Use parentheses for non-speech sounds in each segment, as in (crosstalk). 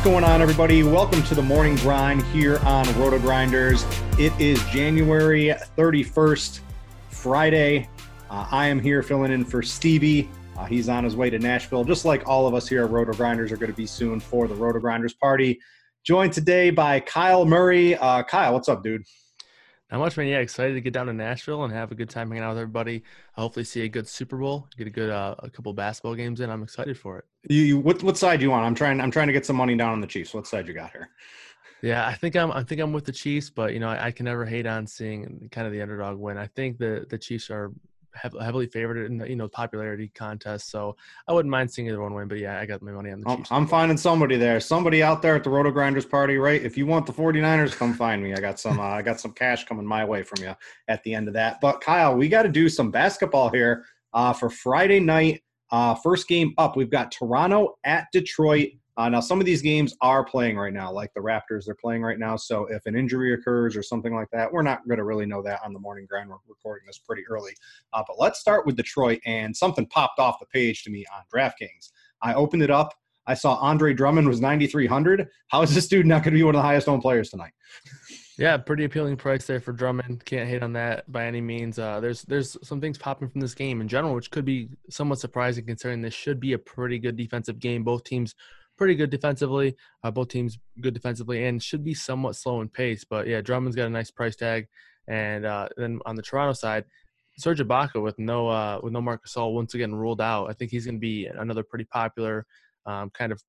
What's going on, everybody? Welcome to the morning grind here on Roto Grinders. It is January 31st, Friday. Uh, I am here filling in for Stevie. Uh, he's on his way to Nashville, just like all of us here at Roto Grinders are going to be soon for the Roto Grinders party. Joined today by Kyle Murray. Uh, Kyle, what's up, dude? Not much, man. Yeah, excited to get down to Nashville and have a good time hanging out with everybody. hopefully, see a good Super Bowl, get a good uh, a couple basketball games in. I'm excited for it. You, you, what what side do you want? I'm trying I'm trying to get some money down on the Chiefs. What side you got here? Yeah, I think I'm I think I'm with the Chiefs, but you know I, I can never hate on seeing kind of the underdog win. I think the the Chiefs are heavily favored in the you know popularity contest. So I wouldn't mind seeing either one win. But yeah, I got my money on the Chiefs. I'm finding somebody there, somebody out there at the Roto Grinders party, right? If you want the 49ers, come find me. I got some uh, I got some cash coming my way from you at the end of that. But Kyle, we got to do some basketball here uh, for Friday night. Uh, first game up, we've got Toronto at Detroit. Uh, now, some of these games are playing right now, like the Raptors, they're playing right now. So, if an injury occurs or something like that, we're not going to really know that on the morning grind. We're recording this pretty early. Uh, but let's start with Detroit, and something popped off the page to me on DraftKings. I opened it up. I saw Andre Drummond was 9,300. How is this dude not going to be one of the highest owned players tonight? Yeah, pretty appealing price there for Drummond. Can't hate on that by any means. Uh, there's there's some things popping from this game in general, which could be somewhat surprising considering this should be a pretty good defensive game. Both teams pretty good defensively. Uh, both teams good defensively and should be somewhat slow in pace. But yeah, Drummond's got a nice price tag. And uh, then on the Toronto side, Serge Ibaka with no uh, with no Marc Gasol once again ruled out. I think he's going to be another pretty popular um, kind of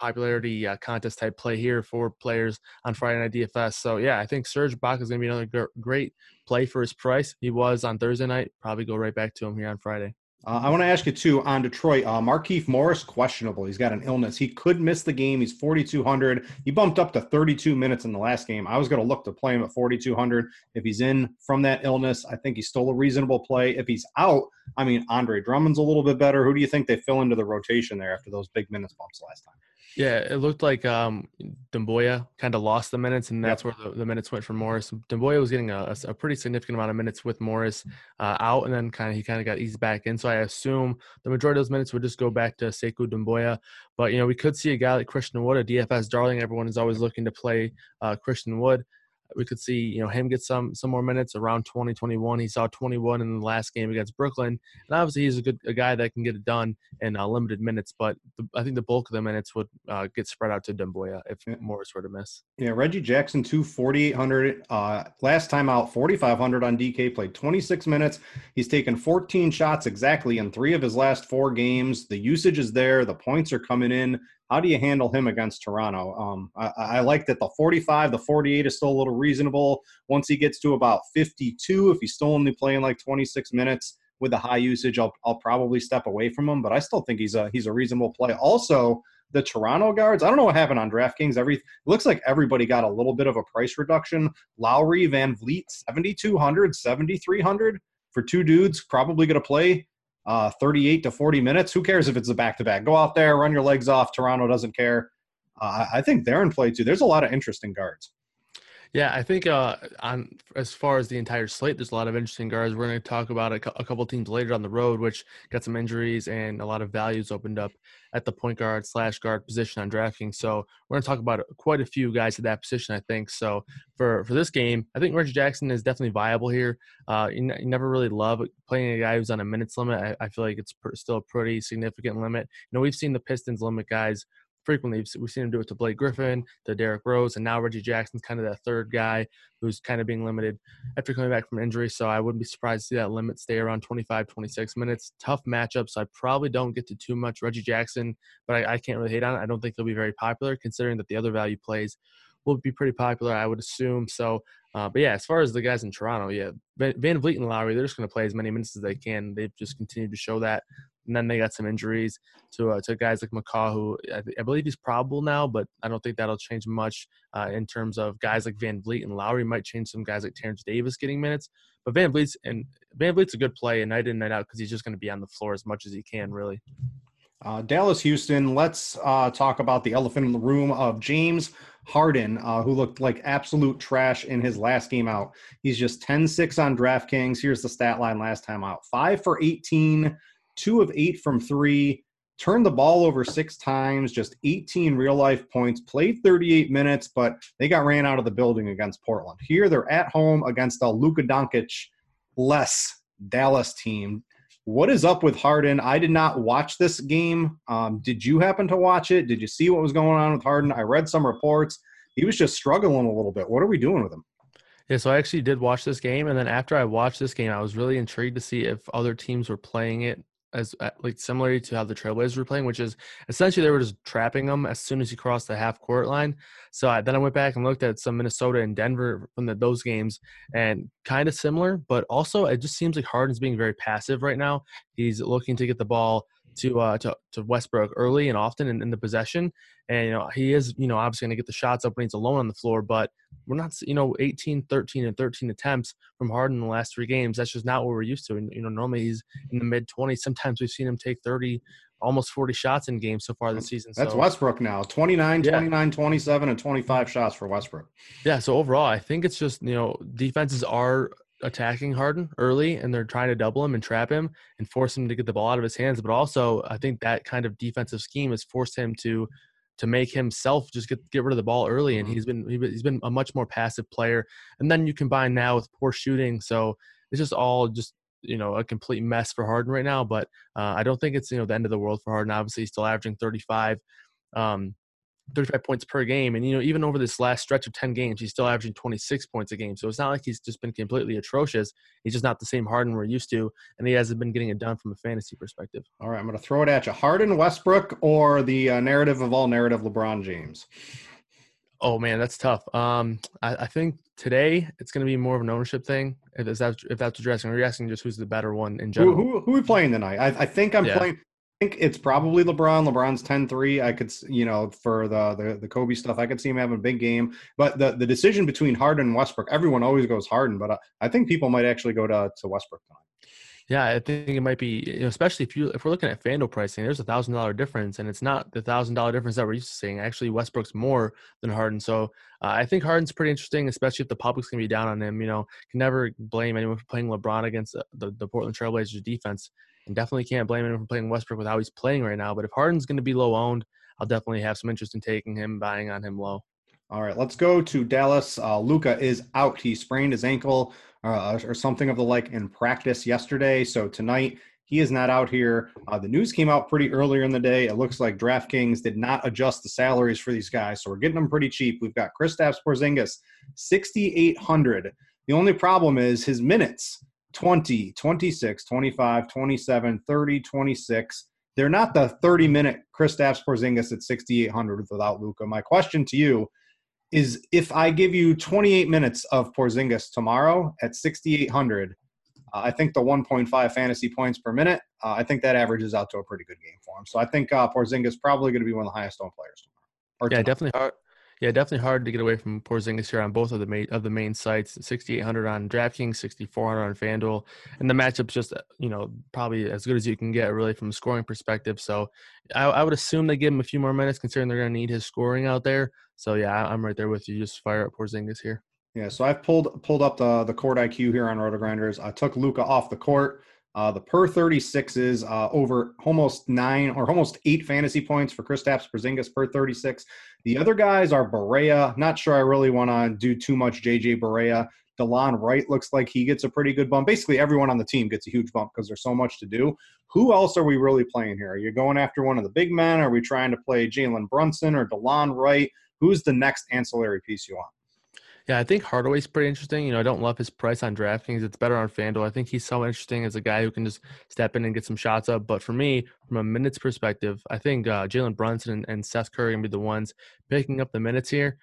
popularity uh, contest type play here for players on Friday Night DFS. So yeah, I think Serge Ibaka is going to be another great play for his price. He was on Thursday night. Probably go right back to him here on Friday. Uh, I want to ask you too on Detroit. Uh, Markieff Morris questionable. He's got an illness. He could miss the game. He's 4,200. He bumped up to 32 minutes in the last game. I was going to look to play him at 4,200. If he's in from that illness, I think he's still a reasonable play. If he's out, I mean, Andre Drummond's a little bit better. Who do you think they fill into the rotation there after those big minutes bumps last time? Yeah, it looked like um, Doumbouya kind of lost the minutes, and that's yep. where the, the, minutes went for Morris. Doumbouya was getting a, a, pretty significant amount of minutes with Morris uh, out, and then kind of he kind of got eased back in. So I assume the majority of those minutes would just go back to Sekou Doumbouya. But you know, we could see a guy like Christian Wood, a DFS darling. Everyone is always looking to play uh, Christian Wood we could see you know him get some some more minutes around 2021 he saw 21 in the last game against brooklyn and obviously he's a good a guy that can get it done in uh, limited minutes but the, i think the bulk of the minutes would uh, get spread out to Doumbouya if yeah. morris were to miss. Yeah reggie jackson 2 4800 uh, last time out 4500 on dk played 26 minutes. He's taken 14 shots exactly in three of his last four games. The usage is there the points are coming in how do you handle him against Toronto? Um, I, I, like that the 45, the 48 is still a little reasonable. Once he gets to about 52, if he's still only playing like 26 minutes with the high usage, I'll, I'll probably step away from him. But I still think he's a he's a reasonable play. Also, the Toronto guards, I don't know what happened on DraftKings. Every looks like everybody got a little bit of a price reduction. Lowry, Van Vleet, 7,200, 7,300 for two dudes, probably going to play uh, 38 to 40 minutes. Who cares if it's a back to back? Go out there, run your legs off. Toronto doesn't care. Uh, I think they're in play too. There's a lot of interesting guards. Yeah, I think uh, on as far as the entire slate, there's a lot of interesting guards. We're going to talk about a, a, couple teams later on the road, which got some injuries and a lot of values opened up at the point guard slash guard position on DraftKings. So we're going to talk about quite a few guys at that position, I think. So for for this game, I think Reggie Jackson is definitely viable here. Uh, you, n- you never really love playing a guy who's on a minutes limit. I, I feel like it's pr- still a pretty significant limit. You know, we've seen the Pistons limit guys frequently. We've seen him do it to Blake Griffin, to Derrick Rose, and now Reggie Jackson's kind of that third guy who's kind of being limited after coming back from injury. So I wouldn't be surprised to see that limit stay around 25, 26 minutes. Tough matchup, so I probably don't get to too much Reggie Jackson, but I, I can't really hate on it. I don't think he'll be very popular considering that the other value plays will be pretty popular, I would assume. So, uh, but yeah, as far as the guys in Toronto, yeah, Van, Van Vleet and Lowry, they're just going to play as many minutes as they can. They've just continued to show that and then they got some injuries to uh, to guys like McCaw, who I, I, believe he's probable now, but I don't think that'll change much uh, in terms of guys like Van Vleet and Lowry might change some guys like Terence Davis getting minutes. But Van Vleet's and Van Vleet's a good play and night in night out because he's just going to be on the floor as much as he can, really. Uh, Dallas Houston. Let's uh, talk about the elephant in the room of James Harden, uh, who looked like absolute trash in his last game out. He's just 10 6 on DraftKings. Here's the stat line last time out 5 for 18, two of eight from three, turned the ball over six times, just 18 real life points, played 38 minutes, but they got ran out of the building against Portland. Here they're at home against a Luka Doncic less Dallas team. What is up with Harden? I did not watch this game. Um, did you happen to watch it? Did you see what was going on with Harden? I read some reports. He was just struggling a little bit. What are we doing with him? Yeah, so I actually did watch this game, and then after I watched this game, I was really intrigued to see if other teams were playing it as uh, like similar to how the Trailblazers were playing, which is essentially they were just trapping them as soon as he crossed the half court line. So I, then I went back and looked at some Minnesota and Denver from the, those games, and kind of similar, but also it just seems like Harden's being very passive right now. He's looking to get the ball to uh, to, to Westbrook early and often in, in, the possession. And you know he is you know obviously going to get the shots up when he's alone on the floor, but we're not you know 18, 13, and 13 attempts from Harden in the last three games. That's just not what we're used to. And you know normally he's in the mid 20s. Sometimes we've seen him take 30, almost 40 shots in games so far this season. That's so, Westbrook now 29, yeah. 29, 27, and 25 shots for Westbrook. Yeah. So overall, I think it's just you know defenses are attacking Harden early and they're trying to double him and trap him and force him to get the ball out of his hands. But also, I think that kind of defensive scheme has forced him to to make himself just get get rid of the ball early. And mm-hmm. he's been he's been a much more passive player. And then you combine now with poor shooting, so it's just all just you know a complete mess for Harden right now. But uh, I don't think it's you know the end of the world for Harden. Obviously, he's still averaging 35. Um, 35 points per game. And, you know, even over this last stretch of 10 games, he's still averaging 26 points a game. So it's not like he's just been completely atrocious. He's just not the same Harden we're used to. And he hasn't been getting it done from a fantasy perspective. All right. I'm going to throw it at you Harden, Westbrook, or the uh, narrative of all narrative, LeBron James? Oh, man, that's tough. Um, I, I think today it's going to be more of an ownership thing. If that's, if that's what you're asking, are you asking just who's the better one in general? Who, who, who are we playing tonight? I, I think I'm yeah. playing think it's probably LeBron. LeBron's 10-3. I could, you know, for the, the the Kobe stuff, I could see him having a big game. But the the decision between Harden and Westbrook, everyone always goes Harden, but I, uh, I think people might actually go to to Westbrook tonight. Yeah, I think it might be, you know, especially if you if we're looking at Fanduel pricing, there's a thousand dollar difference, and it's not the thousand dollar difference that we're used to seeing. Actually, Westbrook's more than Harden, so uh, I think Harden's pretty interesting, especially if the public's gonna be down on him. You know, can never blame anyone for playing LeBron against the, the, the Portland Trailblazers defense and definitely can't blame him for playing Westbrook with how he's playing right now. But if Harden's going to be low owned, I'll definitely have some interest in taking him, buying on him low. All right, let's go to Dallas. Uh, Luka is out. He sprained his ankle uh, or something of the like in practice yesterday. So tonight he is not out here. Uh, the news came out pretty earlier in the day. It looks like DraftKings did not adjust the salaries for these guys, so we're getting them pretty cheap. We've got Kristaps Porzingis, sixty eight hundred. The only problem is his minutes. 20, 26, 25, 27, 30, 26. They're not the 30 minute Kristaps Porzingis at 6,800 without Luka. My question to you is if I give you 28 minutes of Porzingis tomorrow at 6,800, uh, I think the 1.5 fantasy points per minute, uh, I think that averages out to a pretty good game for him. So I think uh, Porzingis probably going to be one of the highest owned players tomorrow. yeah, tomorrow. definitely hard. Yeah, definitely hard to get away from Porzingis here on both of the main of the main sites. 6,800 on DraftKings, 6,400 on FanDuel, and the matchup's just uh, you know probably as good as you can get really from a scoring perspective. So I, I would assume they give him a few more minutes, considering they're going to need his scoring out there. So yeah, I'm right there with you. Just fire up Porzingis here. Yeah, so I've pulled pulled up the the court IQ here on RotoGrinders. I took Luka off the court. Uh, the per 36 is uh, over almost nine or almost eight fantasy points for Kristaps Porzingis per 36. The other guys are Barea. Not sure I really want to do too much JJ Barea. Delon Wright looks like he gets a pretty good bump. Basically, everyone on the team gets a huge bump because there's so much to do. Who else are we really playing here? Are you going after one of the big men? Are we trying to play Jalen Brunson or Delon Wright? Who's the next ancillary piece you want? Yeah, I think Hardaway's pretty interesting. You know, I don't love his price on DraftKings. It's better on FanDuel. I think he's so interesting as a guy who can just step in and get some shots up. But for me, from a minutes perspective, I think uh, Jalen Brunson and, and Seth Curry can be the ones picking up the minutes here.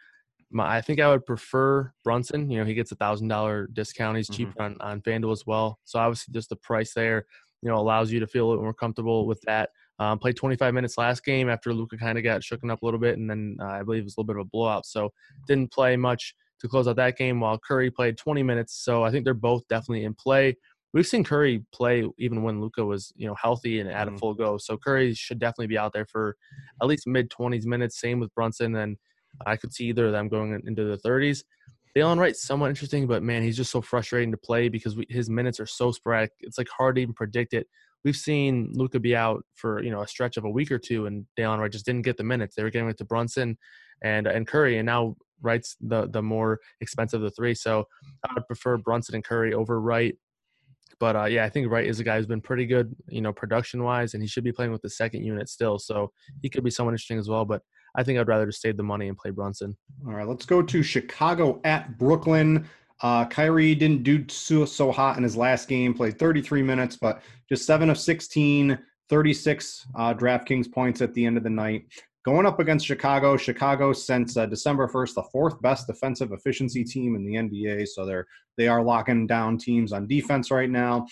My, I think I would prefer Brunson. You know, he gets a thousand dollar discount. He's cheaper mm-hmm. on, on FanDuel as well. So obviously, just the price there, you know, allows you to feel a little more comfortable with that. Um, played 25 minutes last game after Luka kind of got shooken up a little bit, and then uh, I believe it was a little bit of a blowout. So didn't play much to close out that game, while Curry played 20 minutes. So I think they're both definitely in play. We've seen Curry play even when Luka was, you know, healthy and at a mm-hmm. full go. So Curry should definitely be out there for at least mid 20s minutes. Same with Brunson, and I could see either of them going into the 30s. Delon Wright's somewhat interesting, but man, he's just so frustrating to play because we, his minutes are so sporadic. It's like hard to even predict it we've seen Luka be out for you know a stretch of a week or two, and Delon Wright just didn't get the minutes. They were getting it to Brunson and and Curry, and now Wright's the the more expensive of the three. So I would prefer Brunson and Curry over Wright. But uh, yeah, I think Wright is a guy who's been pretty good, you know, production wise, and he should be playing with the second unit still. So he could be someone interesting as well. But I think I'd rather just save the money and play Brunson. All right, let's go to Chicago at Brooklyn. Uh, Kyrie didn't do so, so hot in his last game, played 33 minutes, but just 7 of 16, 36 uh, DraftKings points at the end of the night. Going up against Chicago, Chicago since uh, December 1st, the fourth best defensive efficiency team in the NBA. So they're they are locking down teams on defense right now.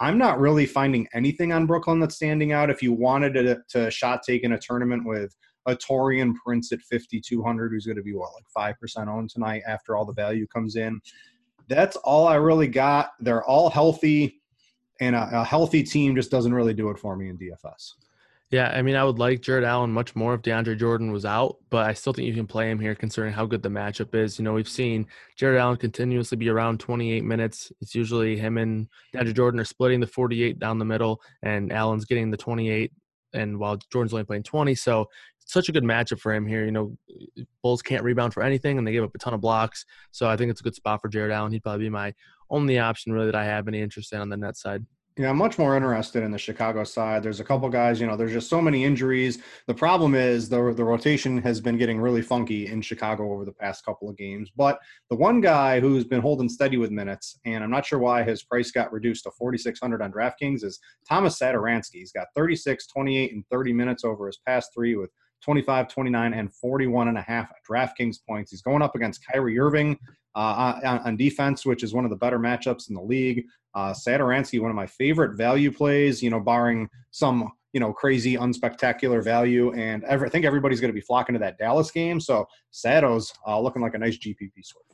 I'm not really finding anything on Brooklyn that's standing out. If you wanted to, to shot take in a tournament with a Taurean Prince at 5,200, who's going to be what, like 5% owned tonight after all the value comes in. That's all I really got. They're all healthy, and a, a healthy team just doesn't really do it for me in DFS. Yeah, I mean, I would like Jarrett Allen much more if DeAndre Jordan was out, but I still think you can play him here considering how good the matchup is. You know, we've seen Jarrett Allen continuously be around 28 minutes. It's usually him and DeAndre Jordan are splitting the 48 down the middle, and Allen's getting the 28, and while Jordan's only playing 20. So, such a good matchup for him here. You know, Bulls can't rebound for anything, and they give up a ton of blocks. So, I think it's a good spot for Jarrett Allen. He'd probably be my only option, really, that I have any interest in on the net side. Yeah, I'm much more interested in the Chicago side. There's a couple guys, you know, there's just so many injuries. The problem is the the rotation has been getting really funky in Chicago over the past couple of games. But the one guy who's been holding steady with minutes, and I'm not sure why his price got reduced to 4,600 on DraftKings, is Thomas Satoransky. He's got 36, 28, and 30 minutes over his past three with 25, 29, and 41 and a half DraftKings points. He's going up against Kyrie Irving uh, on, on, defense, which is one of the better matchups in the league. Uh, Satoransky, one of my favorite value plays, you know, barring some, you know, crazy, unspectacular value. And every, I think everybody's going to be flocking to that Dallas game. So Sato's uh, looking like a nice GPP sort.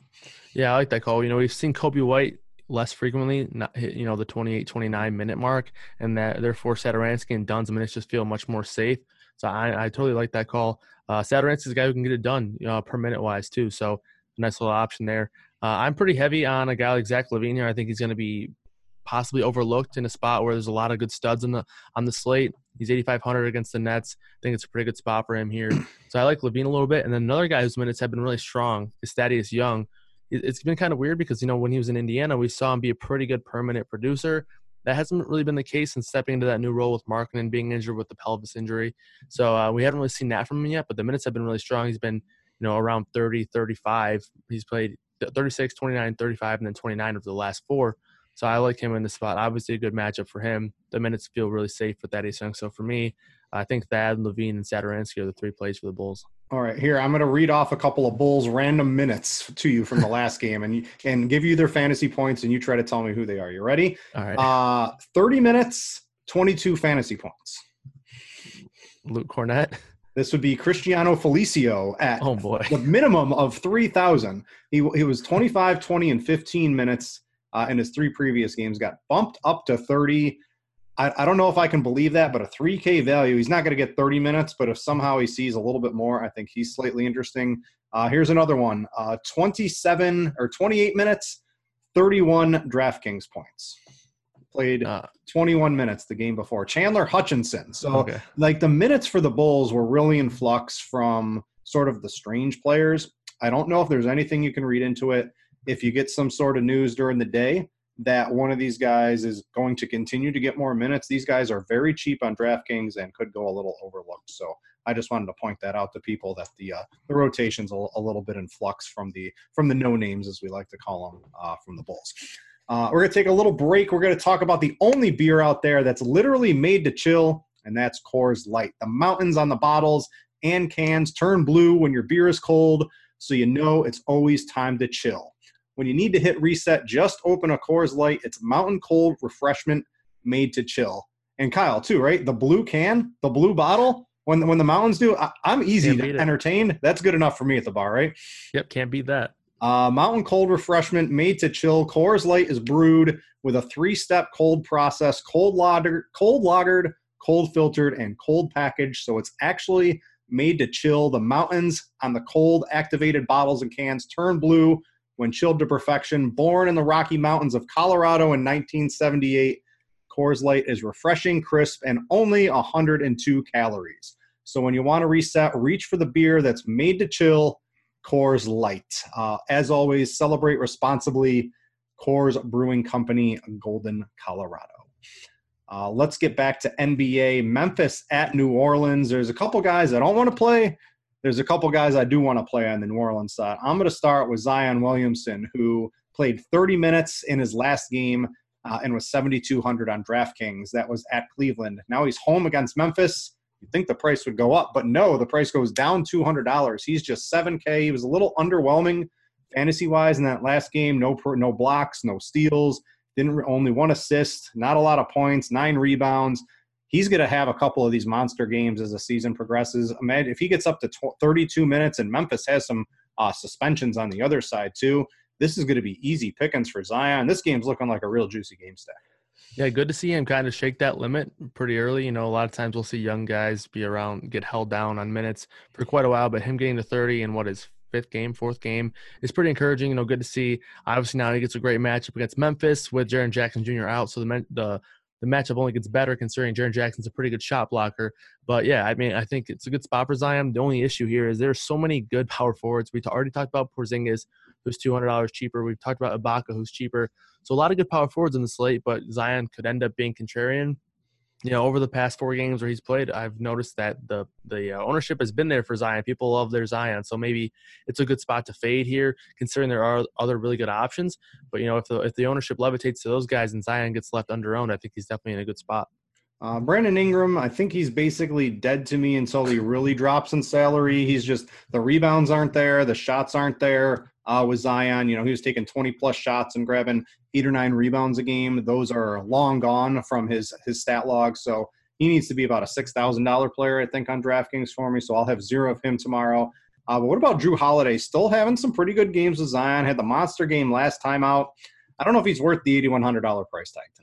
Yeah, I like that call. You know, we've seen Coby White less frequently, not hit, you know, the 28, 29 minute mark, and that therefore Satoransky and Dunn's minutes just feel much more safe. So I, I totally like that call. Uh, is a guy who can get it done uh, per minute wise too. So nice little option there. Uh, I'm pretty heavy on a guy like Zach LaVine here. I think he's going to be possibly overlooked in a spot where there's a lot of good studs on the on the slate. He's 8,500 against the Nets. I think it's a pretty good spot for him here. (clears throat) So I like LaVine a little bit. And then another guy whose minutes have been really strong is Thaddeus Young. It's been kind of weird because you know when he was in Indiana, we saw him be a pretty good per-minute producer. That hasn't really been the case since stepping into that new role with Mark and being injured with the pelvis injury. So uh, we haven't really seen that from him yet. But the minutes have been really strong. He's been you know around 30, 35. He's played 36, 29, 35, and then 29 of the last four. So I like him in the spot. Obviously, a good matchup for him. The minutes feel really safe with that Young. So for me, I think Thad, LaVine, and Satoransky are the three plays for the Bulls. All right, here I'm going to read off a couple of Bulls random minutes to you from the (laughs) last game, and and give you their fantasy points, and you try to tell me who they are. You ready? All right. Uh, 30 minutes, 22 fantasy points. Luke Kornet. This would be Cristiano Felicio at oh boy. the minimum of 3,000. He, he was 25, 20, and 15 minutes uh, in his three previous games, got bumped up to 30. I, I don't know if I can believe that, but a 3K value, he's not going to get 30 minutes, but if somehow he sees a little bit more, I think he's slightly interesting. Uh, here's another one uh, 27 or 28 minutes, 31 DraftKings points. Played uh, 21 minutes the game before. Chandler Hutchison. So, okay. like, the minutes for the Bulls were really in flux from sort of the strange players. I don't know if there's anything you can read into it if you get some sort of news during the day that one of these guys is going to continue to get more minutes, these guys are very cheap on DraftKings and could go a little overlooked. So I just wanted to point that out to people that the uh, the rotation's a, a little bit in flux from the from the no names as we like to call them uh, from the Bulls. Uh, we're gonna take a little break. We're gonna talk about the only beer out there that's literally made to chill, and that's Coors Light. The mountains on the bottles and cans turn blue when your beer is cold, so you know it's always time to chill. When you need to hit reset, just open a Coors Light. It's mountain cold refreshment made to chill. And Kyle, too, right? The blue can, the blue bottle. When when the mountains do, I, am easy to entertain. That's good enough for me at the bar, right? Yep, can't beat that. Uh, mountain cold refreshment made to chill. Coors Light is brewed with a three-step cold process: cold lagered, cold lagered, cold filtered, and cold packaged. So it's actually made to chill. The mountains on the cold activated bottles and cans turn blue when chilled to perfection. Born in the Rocky Mountains of Colorado in 1978, Coors Light is refreshing, crisp, and only 102 calories. So when you want to reset, reach for the beer that's made to chill, Coors Light. Uh, as always, celebrate responsibly. Coors Brewing Company, Golden, Colorado. Uh, let's get back to NBA. Memphis at New Orleans. There's a couple guys that don't want to play. There's a couple guys I do want to play on the New Orleans side. I'm going to start with Zion Williamson, who played 30 minutes in his last game uh, and was 7,200 on DraftKings. That was at Cleveland. Now he's home against Memphis. You'd think the price would go up, but no, the price goes down $200. He's just 7K. He was a little underwhelming fantasy wise in that last game. No, no blocks, no steals. Didn't only one assist, not a lot of points, nine rebounds. He's going to have a couple of these monster games as the season progresses. Imagine if he gets up to 32 minutes, and Memphis has some uh, suspensions on the other side too. This is going to be easy pickings for Zion. This game's looking like a real juicy game stack. Yeah, good to see him kind of shake that limit pretty early. You know, a lot of times we'll see young guys be around, get held down on minutes for quite a while, but him getting to 30 in what is fifth game, fourth game is pretty encouraging. You know, good to see. Obviously, now he gets a great matchup against Memphis with Jaren Jackson Jr. out, so the the the matchup only gets better considering Jaren Jackson's a pretty good shot blocker. But yeah, I mean, I think it's a good spot for Zion. The only issue here is there's so many good power forwards. We already talked about Porzingis, who's two hundred dollars cheaper. We've talked about Ibaka, who's cheaper. So a lot of good power forwards in the slate, but Zion could end up being contrarian you know, over the past four games where he's played, I've noticed that the the uh, ownership has been there for Zion. People love their Zion, so maybe it's a good spot to fade here, considering there are other really good options. But you know, if the if the ownership levitates to those guys and Zion gets left under owned, I think he's definitely in a good spot. Uh, Brandon Ingram, I think he's basically dead to me until he really drops in salary. He's just the rebounds aren't there, the shots aren't there uh, with Zion. You know, he was taking 20 plus shots and grabbing eight or nine rebounds a game. Those are long gone from his his stat log. So he needs to be about a six thousand dollar player, I think, on DraftKings for me. So I'll have zero of him tomorrow. Uh, but what about Jrue Holiday? Still having some pretty good games with Zion. Had the monster game last time out. I don't know if he's worth the eighty one hundred dollar price tag tonight.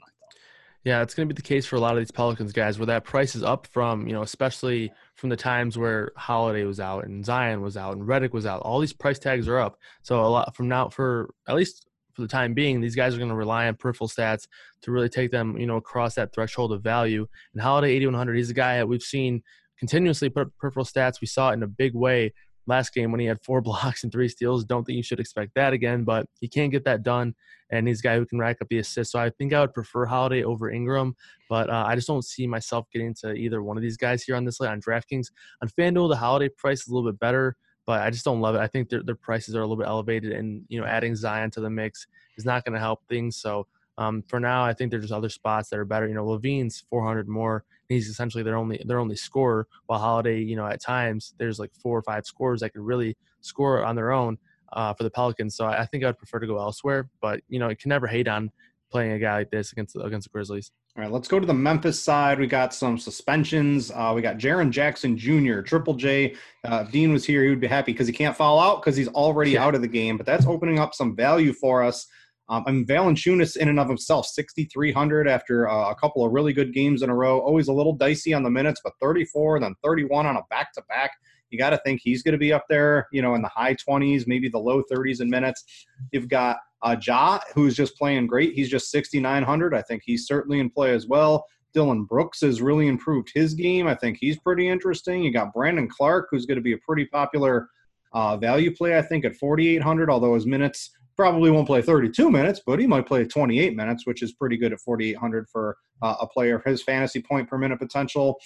Yeah, it's going to be the case for a lot of these Pelicans guys where that price is up from, you know, especially from the times where Holiday was out and Zion was out and Redick was out. All these price tags are up. So a lot from now for at least for the time being, these guys are going to rely on peripheral stats to really take them, you know, across that threshold of value. And Holiday 8100, he's a guy that we've seen continuously put up peripheral stats. We saw it in a big way last game when he had four (laughs) blocks and three steals. Don't think you should expect that again, but he can't get that done. And he's a guy who can rack up the assists. So I think I would prefer Holiday over Ingram, but uh, I just don't see myself getting to either one of these guys here on this list on DraftKings. On FanDuel, the Holiday price is a little bit better, but I just don't love it. I think their, their prices are a little bit elevated, and you know, adding Zion to the mix is not going to help things. So um, for now, I think there's other spots that are better. You know, LaVine's 400 more. He's essentially their only their only scorer. While Holiday, you know, at times there's like four or five scores that could really score on their own uh, for the Pelicans. So I, I think I'd prefer to go elsewhere. But you know, you can never hate on playing a guy like this against against the Grizzlies. All right, let's go to the Memphis side. We got some suspensions. Uh, we got Jaren Jackson Jr., Triple J. Uh, if Dean was here, he would be happy because he can't foul out because he's already yeah. out of the game. But that's opening up some value for us. Um, I mean, Valanciunas in and of himself, 6,300 after uh, a couple of really good games in a row. Always a little dicey on the minutes, but 34, then 31 on a back-to-back. You got to think he's going to be up there, you know, in the high 20s, maybe the low 30s in minutes. You've got uh, Ja, who's just playing great. He's just 6,900. I think he's certainly in play as well. Dillon Brooks has really improved his game. I think he's pretty interesting. You got Brandon Clarke, who's going to be a pretty popular uh, value play, I think, at 4,800, although his minutes probably won't play 32 minutes, but he might play 28 minutes, which is pretty good at 4,800 for uh, a player of his fantasy point per minute potential.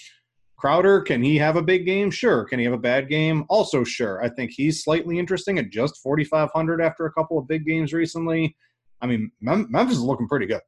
Crowder, can he have a big game? Sure. Can he have a bad game? Also, sure. I think he's slightly interesting at just 4,500 after a couple of big games recently. I mean, Mem- Memphis is looking pretty good.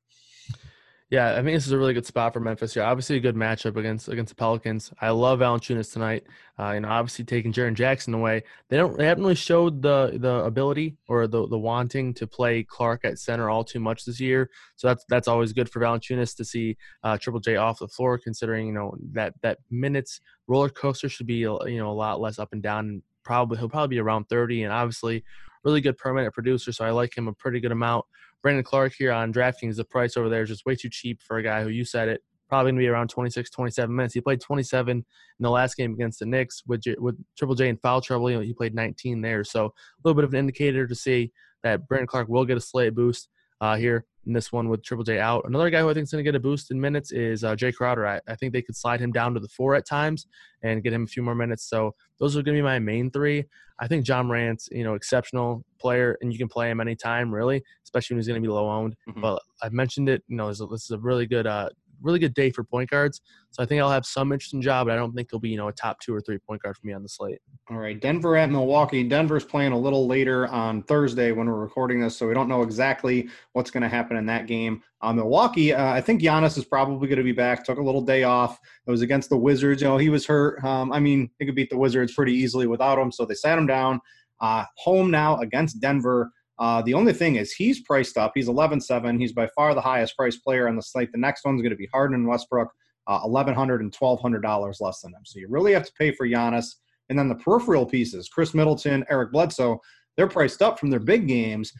Yeah, I think this is a really good spot for Memphis here. Obviously, a good matchup against against the Pelicans. I love Valanciunas tonight. Uh, you know, obviously taking Jaren Jackson away, they don't they haven't really showed the the ability or the the wanting to play Clarke at center all too much this year. So that's that's always good for Valanciunas to see uh, Triple J off the floor, considering you know that that minutes roller coaster should be you know a lot less up and down. Probably he'll probably be around 30, and obviously really good per-minute producer. So I like him a pretty good amount. Brandon Clarke here on DraftKings, the price over there is just way too cheap for a guy who you said it probably going to be around 26, 27 minutes. He played 27 in the last game against the Knicks with, with Triple J in foul trouble. You know, he played 19 there. So a little bit of an indicator to see that Brandon Clarke will get a slate boost uh, here. in this one with Triple J out. Another guy who I think is going to get a boost in minutes is uh, Jae Crowder. I, I, think they could slide him down to the four at times and get him a few more minutes. So those are going to be my main three. I think Ja Morant's, you know, exceptional player, and you can play him anytime, really, especially when he's going to be low owned. Mm-hmm. But I've mentioned it. You know, this is a really good uh, really good day for point guards. So I think I'll have some interesting job, but I don't think he'll be, you know, a top two or three point guard for me on the slate. All right. Denver at Milwaukee. Denver's playing a little later on Thursday when we're recording this, so we don't know exactly what's going to happen in that game. Uh, Milwaukee, uh, I think Giannis is probably going to be back. Took a little day off. It was against the Wizards. You know, he was hurt. Um, I mean, they could beat the Wizards pretty easily without him, so they sat him down. Uh, home now against Denver. Uh, the only thing is he's priced up. He's 11-7. He's by far the highest priced player on the slate. The next one's going to be Harden and Westbrook, uh, $1,100 and $1,200 less than him. So you really have to pay for Giannis. And then the peripheral pieces, Khris Middleton, Eric Bledsoe, they're priced up from their big games.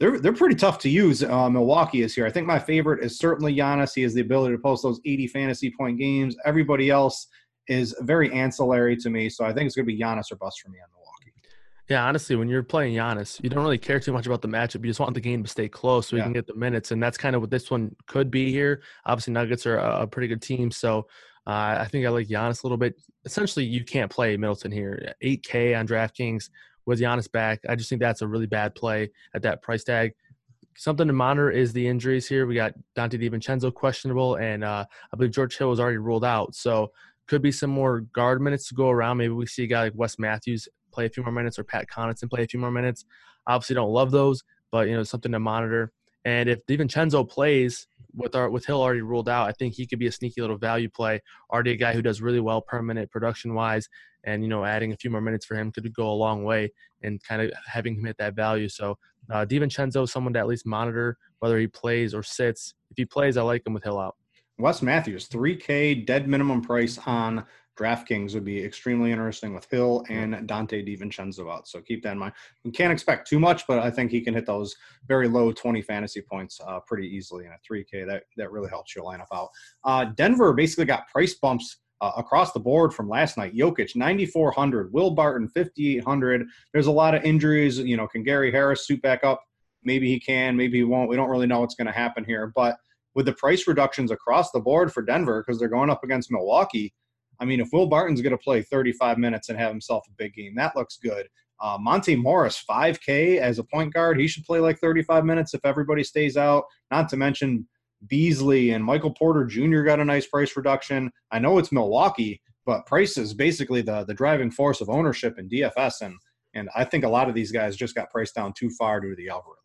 They're, they're pretty tough to use. Uh, Milwaukee is here. I think my favorite is certainly Giannis. He has the ability to post those 80 fantasy point games. Everybody else is very ancillary to me. So I think it's going to be Giannis or bust for me on. Yeah, honestly, when you're playing Giannis, you don't really care too much about the matchup. You just want the game to stay close so you can get the minutes, and that's kind of what this one could be here. Obviously, Nuggets are a, pretty good team, so uh, I think I like Giannis a little bit. Essentially, you can't play Middleton here. 8K on DraftKings with Giannis back. I just think that's a really bad play at that price tag. Something to monitor is the injuries here. We got Donte DiVincenzo questionable, and uh, I believe George Hill was already ruled out. So could be some more guard minutes to go around. Maybe we see a guy like Wes Matthews play a few more minutes or Pat Connaughton play a few more minutes. Obviously, don't love those, but you know something to monitor. And if DiVincenzo plays with our with Hill already ruled out, I think he could be a sneaky little value play. Already a guy who does really well per-minute production wise, and you know adding a few more minutes for him could go a long way and kind of having him hit that value. So uh, DiVincenzo, someone to at least monitor whether he plays or sits. If he plays, I like him with Hill out. Wes Matthews, 3K dead minimum price on DraftKings would be extremely interesting with Hill and Donte DiVincenzo out. So keep that in mind. We can't expect too much, but I think he can hit those very low 20 fantasy points uh, pretty easily in a 3K. That that really helps your lineup out. Uh, Denver basically got price bumps uh, across the board from last night. Jokic 9400, Will Barton 5800. There's a lot of injuries. You know, can Gary Harris suit back up? Maybe he can. Maybe he won't. We don't really know what's going to happen here, but with the price reductions across the board for Denver because they're going up against Milwaukee I mean, if Will Barton's going to play 35 minutes and have himself a big game, that looks good. Uh, Monte Morris, 5K as a point guard. He should play like 35 minutes if everybody stays out. Not to mention Beasley and Michael Porter Jr. got a nice price reduction. I know it's Milwaukee, but price is basically the the driving force of ownership in DFS, and and I think a lot of these guys just got priced down too far due to the algorithm.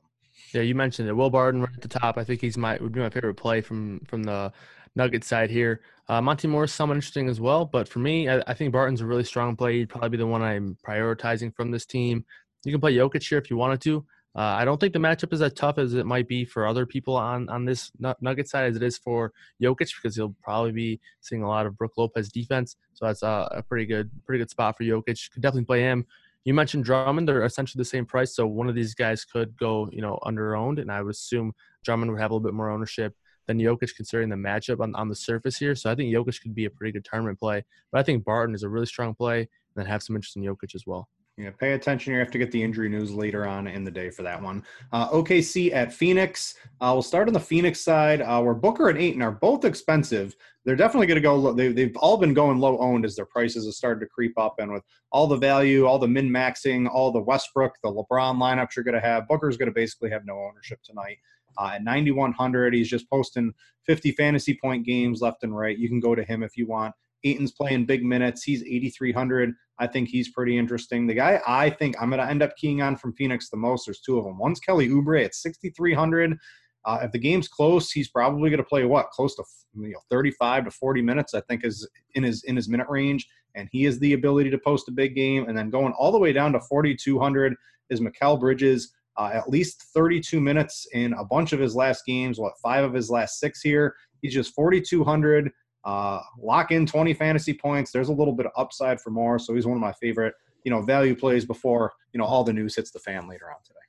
Yeah, you mentioned it. Will Barton right at the top. I think he's my would be my favorite play from from the Nugget side here. Uh, Monte Morris somewhat interesting as well, but for me, I, I, think Barton's a really strong play. He'd probably be the one I'm prioritizing from this team. You can play Jokic here if you wanted to. Uh, I don't think the matchup is as tough as it might be for other people on on this Nugget side as it is for Jokic because he'll probably be seeing a lot of Brook Lopez defense. So that's a, a pretty good pretty good spot for Jokic. Could definitely play him. You mentioned Drummond; they're essentially the same price, so one of these guys could go, you know, under owned, and I would assume Drummond would have a little bit more ownership than Jokic considering the matchup on, on the surface here. So I think Jokic could be a pretty good tournament play. But I think Barton is a really strong play and then have some interest in Jokic as well. Yeah, pay attention. You have to get the injury news later on in the day for that one. Uh, OKC at Phoenix. Uh, we'll start on the Phoenix side, uh, where Booker and Ayton are both expensive. They're definitely going to go. Low. They, they've all been going low owned as their prices have started to creep up, and with all the value, all the min maxing, all the Westbrook, the LeBron lineups you're going to have, Booker's going to basically have no ownership tonight. Uh, at 9,100, he's just posting 50 fantasy point games left and right. You can go to him if you want. Ayton's playing big minutes. He's 8,300. I think he's pretty interesting. The guy I think I'm going to end up keying on from Phoenix the most, there's two of them. One's Kelly Oubre at 6,300. Uh, if the game's close, he's probably going to play what close to you know 35 to 40 minutes. I think is in his in his minute range, and he has the ability to post a big game. And then going all the way down to 4,200 is Mikal Bridges uh, at least 32 minutes in a bunch of his last games. What five of his last six here? He's just 4,200. Uh, lock in 20 fantasy points. There's a little bit of upside for more, so he's one of my favorite, you know, value plays before you know all the news hits the fan later on today.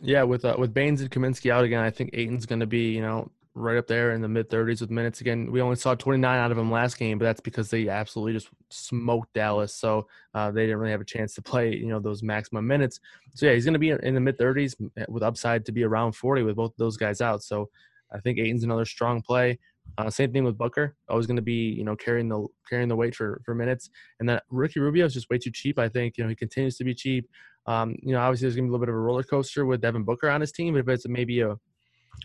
Yeah, with uh, with Baynes and Kaminsky out again, I think Ayton's going to be, you know, right up there in the mid 30s with minutes. Again, we only saw 29 out of him last game, but that's because they absolutely just smoked Dallas. So uh, they didn't really have a chance to play, you know, those maximum minutes. So yeah, he's going to be in the mid 30s with upside to be around 40 with both those guys out. So I think Ayton's another strong play. Uh, same thing with Booker. Always going to be, you know, carrying the carrying the weight for for minutes. And then Ricky Rubio is just way too cheap. I think you know he continues to be cheap. Um, you know, obviously there's going to be a little bit of a roller coaster with Devin Booker on his team. But if it's maybe a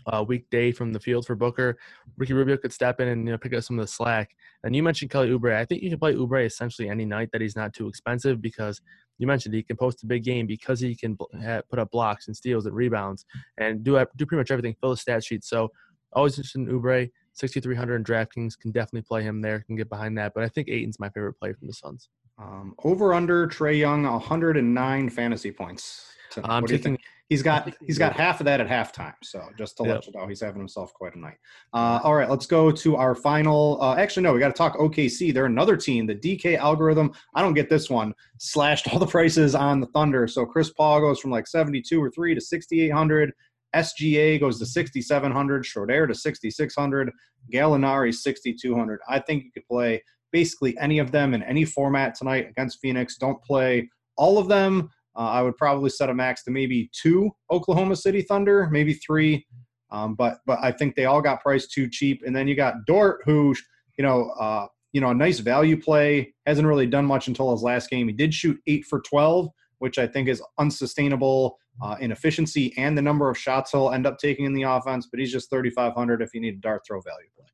uh, weekday from the field for Booker. Ricky Rubio could step in and you know pick up some of the slack. And you mentioned Kelly Oubre. I think you can play Oubre essentially any night that he's not too expensive because you mentioned he can post a big game because he can put up blocks and steals and rebounds and do do pretty much everything. Fill the stat sheet. So always interested in Oubre. 6,300 in DraftKings can definitely play him there. Can get behind that, but I think Ayton's my favorite play from the Suns. Um, over under Trae Young 109 fantasy points. I'm taking He's got he's got half of that at halftime. So just to yep. let you know, he's having himself quite a night. Uh, all right, let's go to our final. Uh, actually, no, we got to talk OKC. They're another team. The DK algorithm. I don't get this one. Slashed all the prices on the Thunder. So Chris Paul goes from like seventy two or three to sixty eight hundred. SGA goes to 6,700, Schroeder to 6,600, Gallinari 6,200. I think you could play basically any of them in any format tonight against Phoenix. Don't play all of them. Uh, I would probably set a max to maybe two Oklahoma City Thunder, maybe three. Um, but but I think they all got priced too cheap. And then you got Dort, who you know uh, you know a nice value play hasn't really done much until his last game. He did shoot eight for twelve, which I think is unsustainable uh, in efficiency and the number of shots he'll end up taking in the offense. But he's just thirty five hundred if you need a dart throw value play.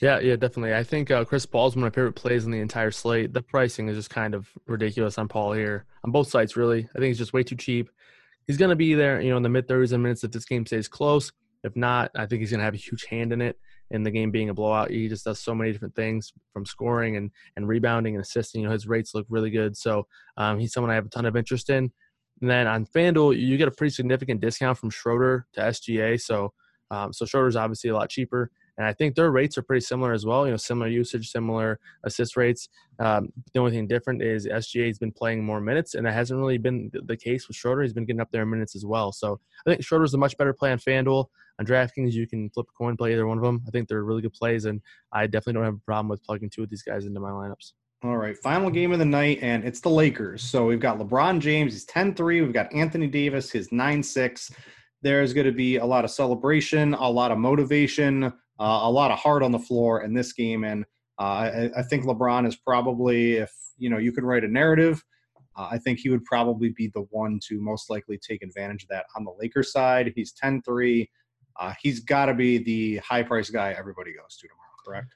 Yeah, yeah, definitely. I think uh, Chris Paul's one of my favorite plays in the entire slate. The pricing is just kind of ridiculous on Paul here on both sides. Really, I think he's just way too cheap. He's going to be there, you know, in the mid 30s and minutes if this game stays close. If not, I think he's going to have a huge hand in it. In the game being a blowout, he just does so many different things from scoring and and rebounding and assisting. You know, his rates look really good. So um, he's someone I have a ton of interest in. And then on FanDuel, you get a pretty significant discount from Schroeder to SGA. So um, so Schroeder's obviously a lot cheaper. And I think their rates are pretty similar as well. You know, similar usage, similar assist rates. Um, the only thing different is SGA has been playing more minutes, and that hasn't really been the case with Schroeder. He's been getting up there in minutes as well. So I think Schroeder's a much better play on FanDuel. On DraftKings, you can flip a coin, play either one of them. I think they're really good plays, and I definitely don't have a problem with plugging two of these guys into my lineups. All right, final game of the night, and it's the Lakers. So we've got LeBron James, he's 10 3. We've got Anthony Davis, his 9 6. There's going to be a lot of celebration, a lot of motivation uh, a lot of heart on the floor in this game. And uh, I, I, think LeBron is probably, if you know, you could write a narrative, uh, I think he would probably be the one to most likely take advantage of that on the Lakers side. He's 10 3. Uh, he's got to be the high price guy everybody goes to tomorrow, correct?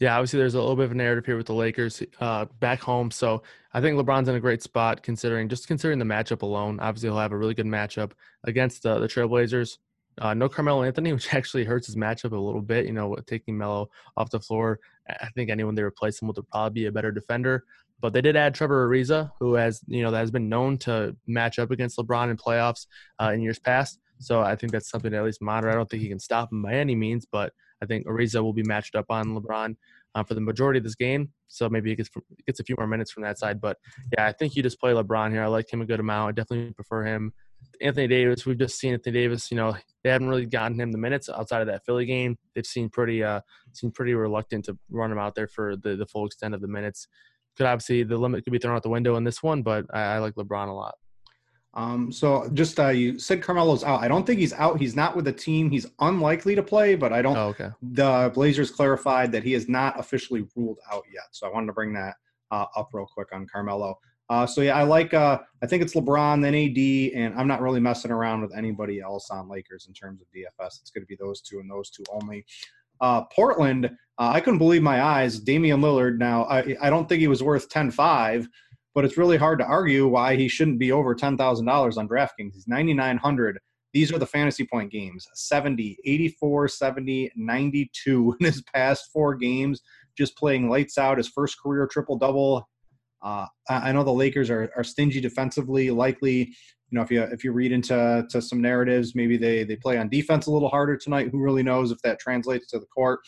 Yeah, obviously there's a little bit of a narrative here with the Lakers uh, back home. So I think LeBron's in a great spot considering just considering the matchup alone. Obviously he'll have a really good matchup against uh, the Trailblazers. Uh, no Carmelo Anthony, (laughs) which actually hurts his matchup a little bit. You know, taking Melo off the floor. I think anyone they replace him with would probably be a better defender. But they did add Trevor Ariza, who has you know that has been known to match up against LeBron in playoffs uh, in years past. So I think that's something to at least monitor. I don't think he can stop him by any means, but I think Ariza will be matched up on LeBron uh, for the majority of this game. So maybe he gets gets a few more minutes from that side. But yeah, I think you just play LeBron here. I like him a good amount. I definitely prefer him. Anthony Davis, we've just seen Anthony Davis. You know, they haven't really gotten him the minutes outside of that Philly game. They've seemed pretty uh seen pretty reluctant to run him out there for the the full extent of the minutes. Could obviously the limit could be thrown out the window in this one, but I, I like LeBron a lot. Um, so just uh, you said Carmelo's out. I don't think he's out. He's not with the team. He's unlikely to play, but I don't. Oh, okay. The Blazers clarified that he is not officially ruled out yet. So I wanted to bring that uh, up real quick on Carmelo. Uh, so yeah, I like. Uh, I think it's LeBron, then AD, and I'm not really messing around with anybody else on Lakers in terms of DFS. It's going to be those two and those two only. Uh, Portland, uh, I couldn't believe my eyes. Damian Lillard. Now, I, I don't think he was worth 10-5, but it's really hard to argue why he shouldn't be over ten thousand dollars on DraftKings. He's 9,900. These are the fantasy point games 70, 84, 70, 92 (laughs) in his past four games, just playing lights out. His first career triple double uh, I know the Lakers are, are stingy defensively. Likely, you know, if you if you read into to some narratives, maybe they they play on defense a little harder tonight. Who really knows if that translates to the court?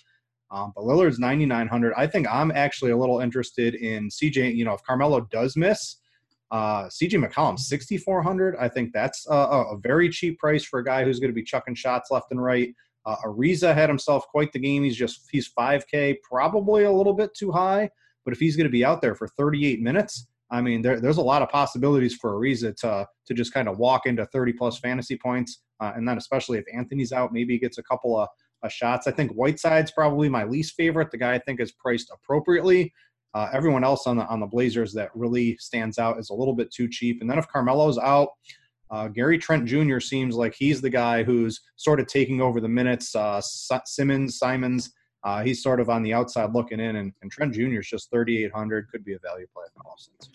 Um, but Lillard's 9,900. I think I'm actually a little interested in CJ. You know, if Carmelo does miss, uh, CJ McCollum 6,400. I think that's a, a, very cheap price for a guy who's going to be chucking shots left and right. Uh, Ariza had himself quite the game. He's just he's 5K, probably a little bit too high. But if he's going to be out there for 38 minutes, I mean, there, there's a lot of possibilities for Ariza to to just kind of walk into 30 plus fantasy points, uh, and then especially if Anthony's out, maybe he gets a couple of, of, shots. I think Whiteside's probably my least favorite. The guy I think is priced appropriately. Uh, everyone else on the on the Blazers that really stands out is a little bit too cheap. And then if Carmelo's out, uh, Gary Trent Jr. seems like he's the guy who's sort of taking over the minutes. Uh, Simmons, Simons, uh, he's sort of on the outside looking in, and, and Trent Jr. is just 3,800, could be a value play in all sense.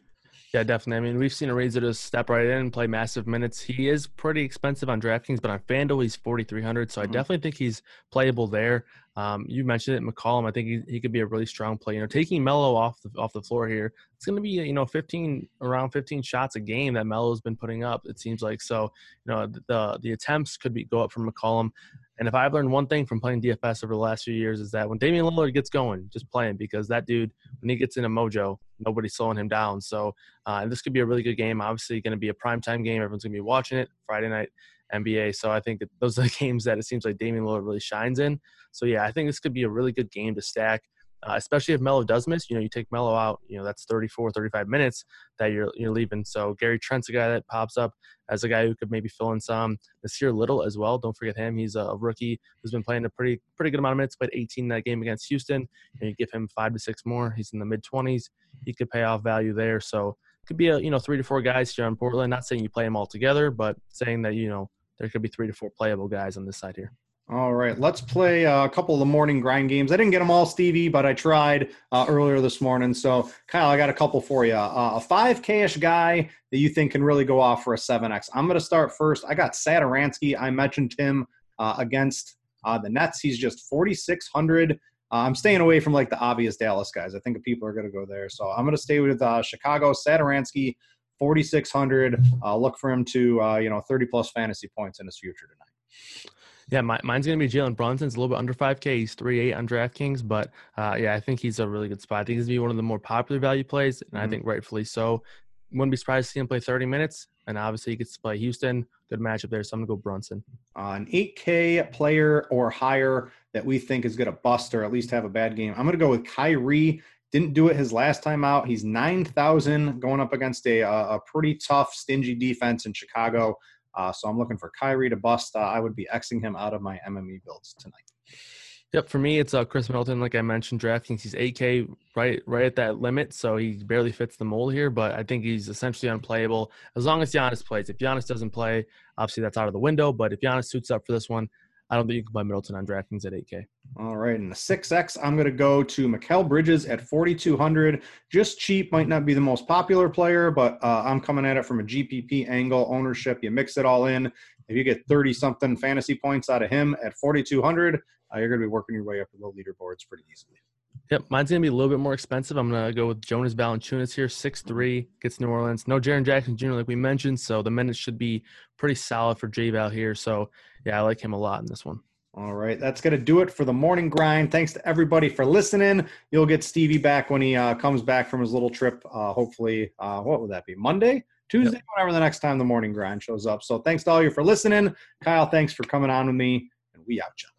Yeah, definitely. I mean, we've seen Ariza just step right in and play massive minutes. He is pretty expensive on DraftKings, but on FanDuel, he's 4,300. So mm-hmm. I definitely think he's playable there. Um, you mentioned it, McCollum. I think he, he could be a really strong play. You know, taking Melo off the off the floor here, it's going to be you know 15 around 15 shots a game that Melo's been putting up. It seems like so. You know, the the attempts could be go up from McCollum. And if I've learned one thing from playing DFS over the last few years is that when Damian Lillard gets going, just playing because that dude, when he gets in a mojo, nobody's slowing him down. So uh, this could be a really good game. Obviously, going to be a primetime game. Everyone's going to be watching it Friday night NBA. So I think that those are the (laughs) games that it seems like Damian Lillard really shines in. So yeah, I think this could be a really good game to stack uh, especially if Melo does miss. You know, you take Melo out, you know, that's 34, 35 minutes that you're you're leaving. So Gary Trent's a guy that pops up as a guy who could maybe fill in some. Nassir Little as well. Don't forget him. He's a rookie who's been playing a pretty pretty good amount of minutes. Played 18 in that game against Houston. And you give him five to six more. He's in the mid 20s. He could pay off value there. So it could be a you know three to four guys here on Portland. Not saying you play them all together, but saying that you know there could be three to four playable guys on this side here. All right, let's play a couple of the morning grind games. I didn't get them all, Stevie, but I tried uh, earlier this morning. So, Kyle, I got a couple for you. Uh, a 5K ish guy that you think can really go off for a 7X. I'm going to start first. I got Satoransky. I mentioned him uh, against uh, the Nets. He's just 4,600. Uh, I'm staying away from like the obvious Dallas guys. I think people are going to go there. So, I'm going to stay with uh, Chicago. Satoransky, 4,600. look for him to, you know, 30 plus fantasy points in his future tonight. Yeah, my, mine's going to be Jalen Brunson's a little bit under 5K. He's 3-8 on DraftKings, but uh, yeah, I think he's a really good spot. I think he's going to be one of the more popular value plays, and mm-hmm. I think rightfully so. Wouldn't be surprised to see him play 30 minutes, and obviously he gets to play Houston. Good matchup there, so I'm going to go Brunson. Uh, an 8K player or higher that we think is going to bust or at least have a bad game. I'm going to go with Kyrie. Didn't do it his last time out. He's 9,000 going up against a, a pretty tough, stingy defense in Chicago. Uh, so I'm looking for Kyrie to bust. Uh, I would be Xing him out of my MME builds tonight. Yep, for me it's uh, Khris Middleton. Like I mentioned, DraftKings he's 8K right right at that limit, so he barely fits the mold here. But I think he's essentially unplayable as long as Giannis plays. If Giannis doesn't play, obviously that's out of the window. But if Giannis suits up for this one, I don't think you can buy Middleton on DraftKings at 8K. All right, and the 6X, I'm going to go to Mikal Bridges at 4,200. Just cheap, might not be the most popular player, but uh, I'm coming at it from a GPP angle, ownership. You mix it all in. If you get 30 something fantasy points out of him at 4,200, uh, you're going to be working your way up the leaderboards pretty easily. Yep, mine's gonna be a little bit more expensive. I'm gonna go with Jonas Valanciunas here, six three, gets New Orleans. No Jaren Jackson Jr. like we mentioned, so the minutes should be pretty solid for J Val here. So yeah, I like him a lot in this one. All right, that's going to do it for the morning grind. Thanks to everybody for listening. You'll get Stevie back when he uh, comes back from his little trip. Uh, hopefully, uh, what would that be? Monday, Tuesday, yep. whatever the next time the morning grind shows up. So thanks to all you for listening. Kyle, thanks for coming on with me, and we out, you.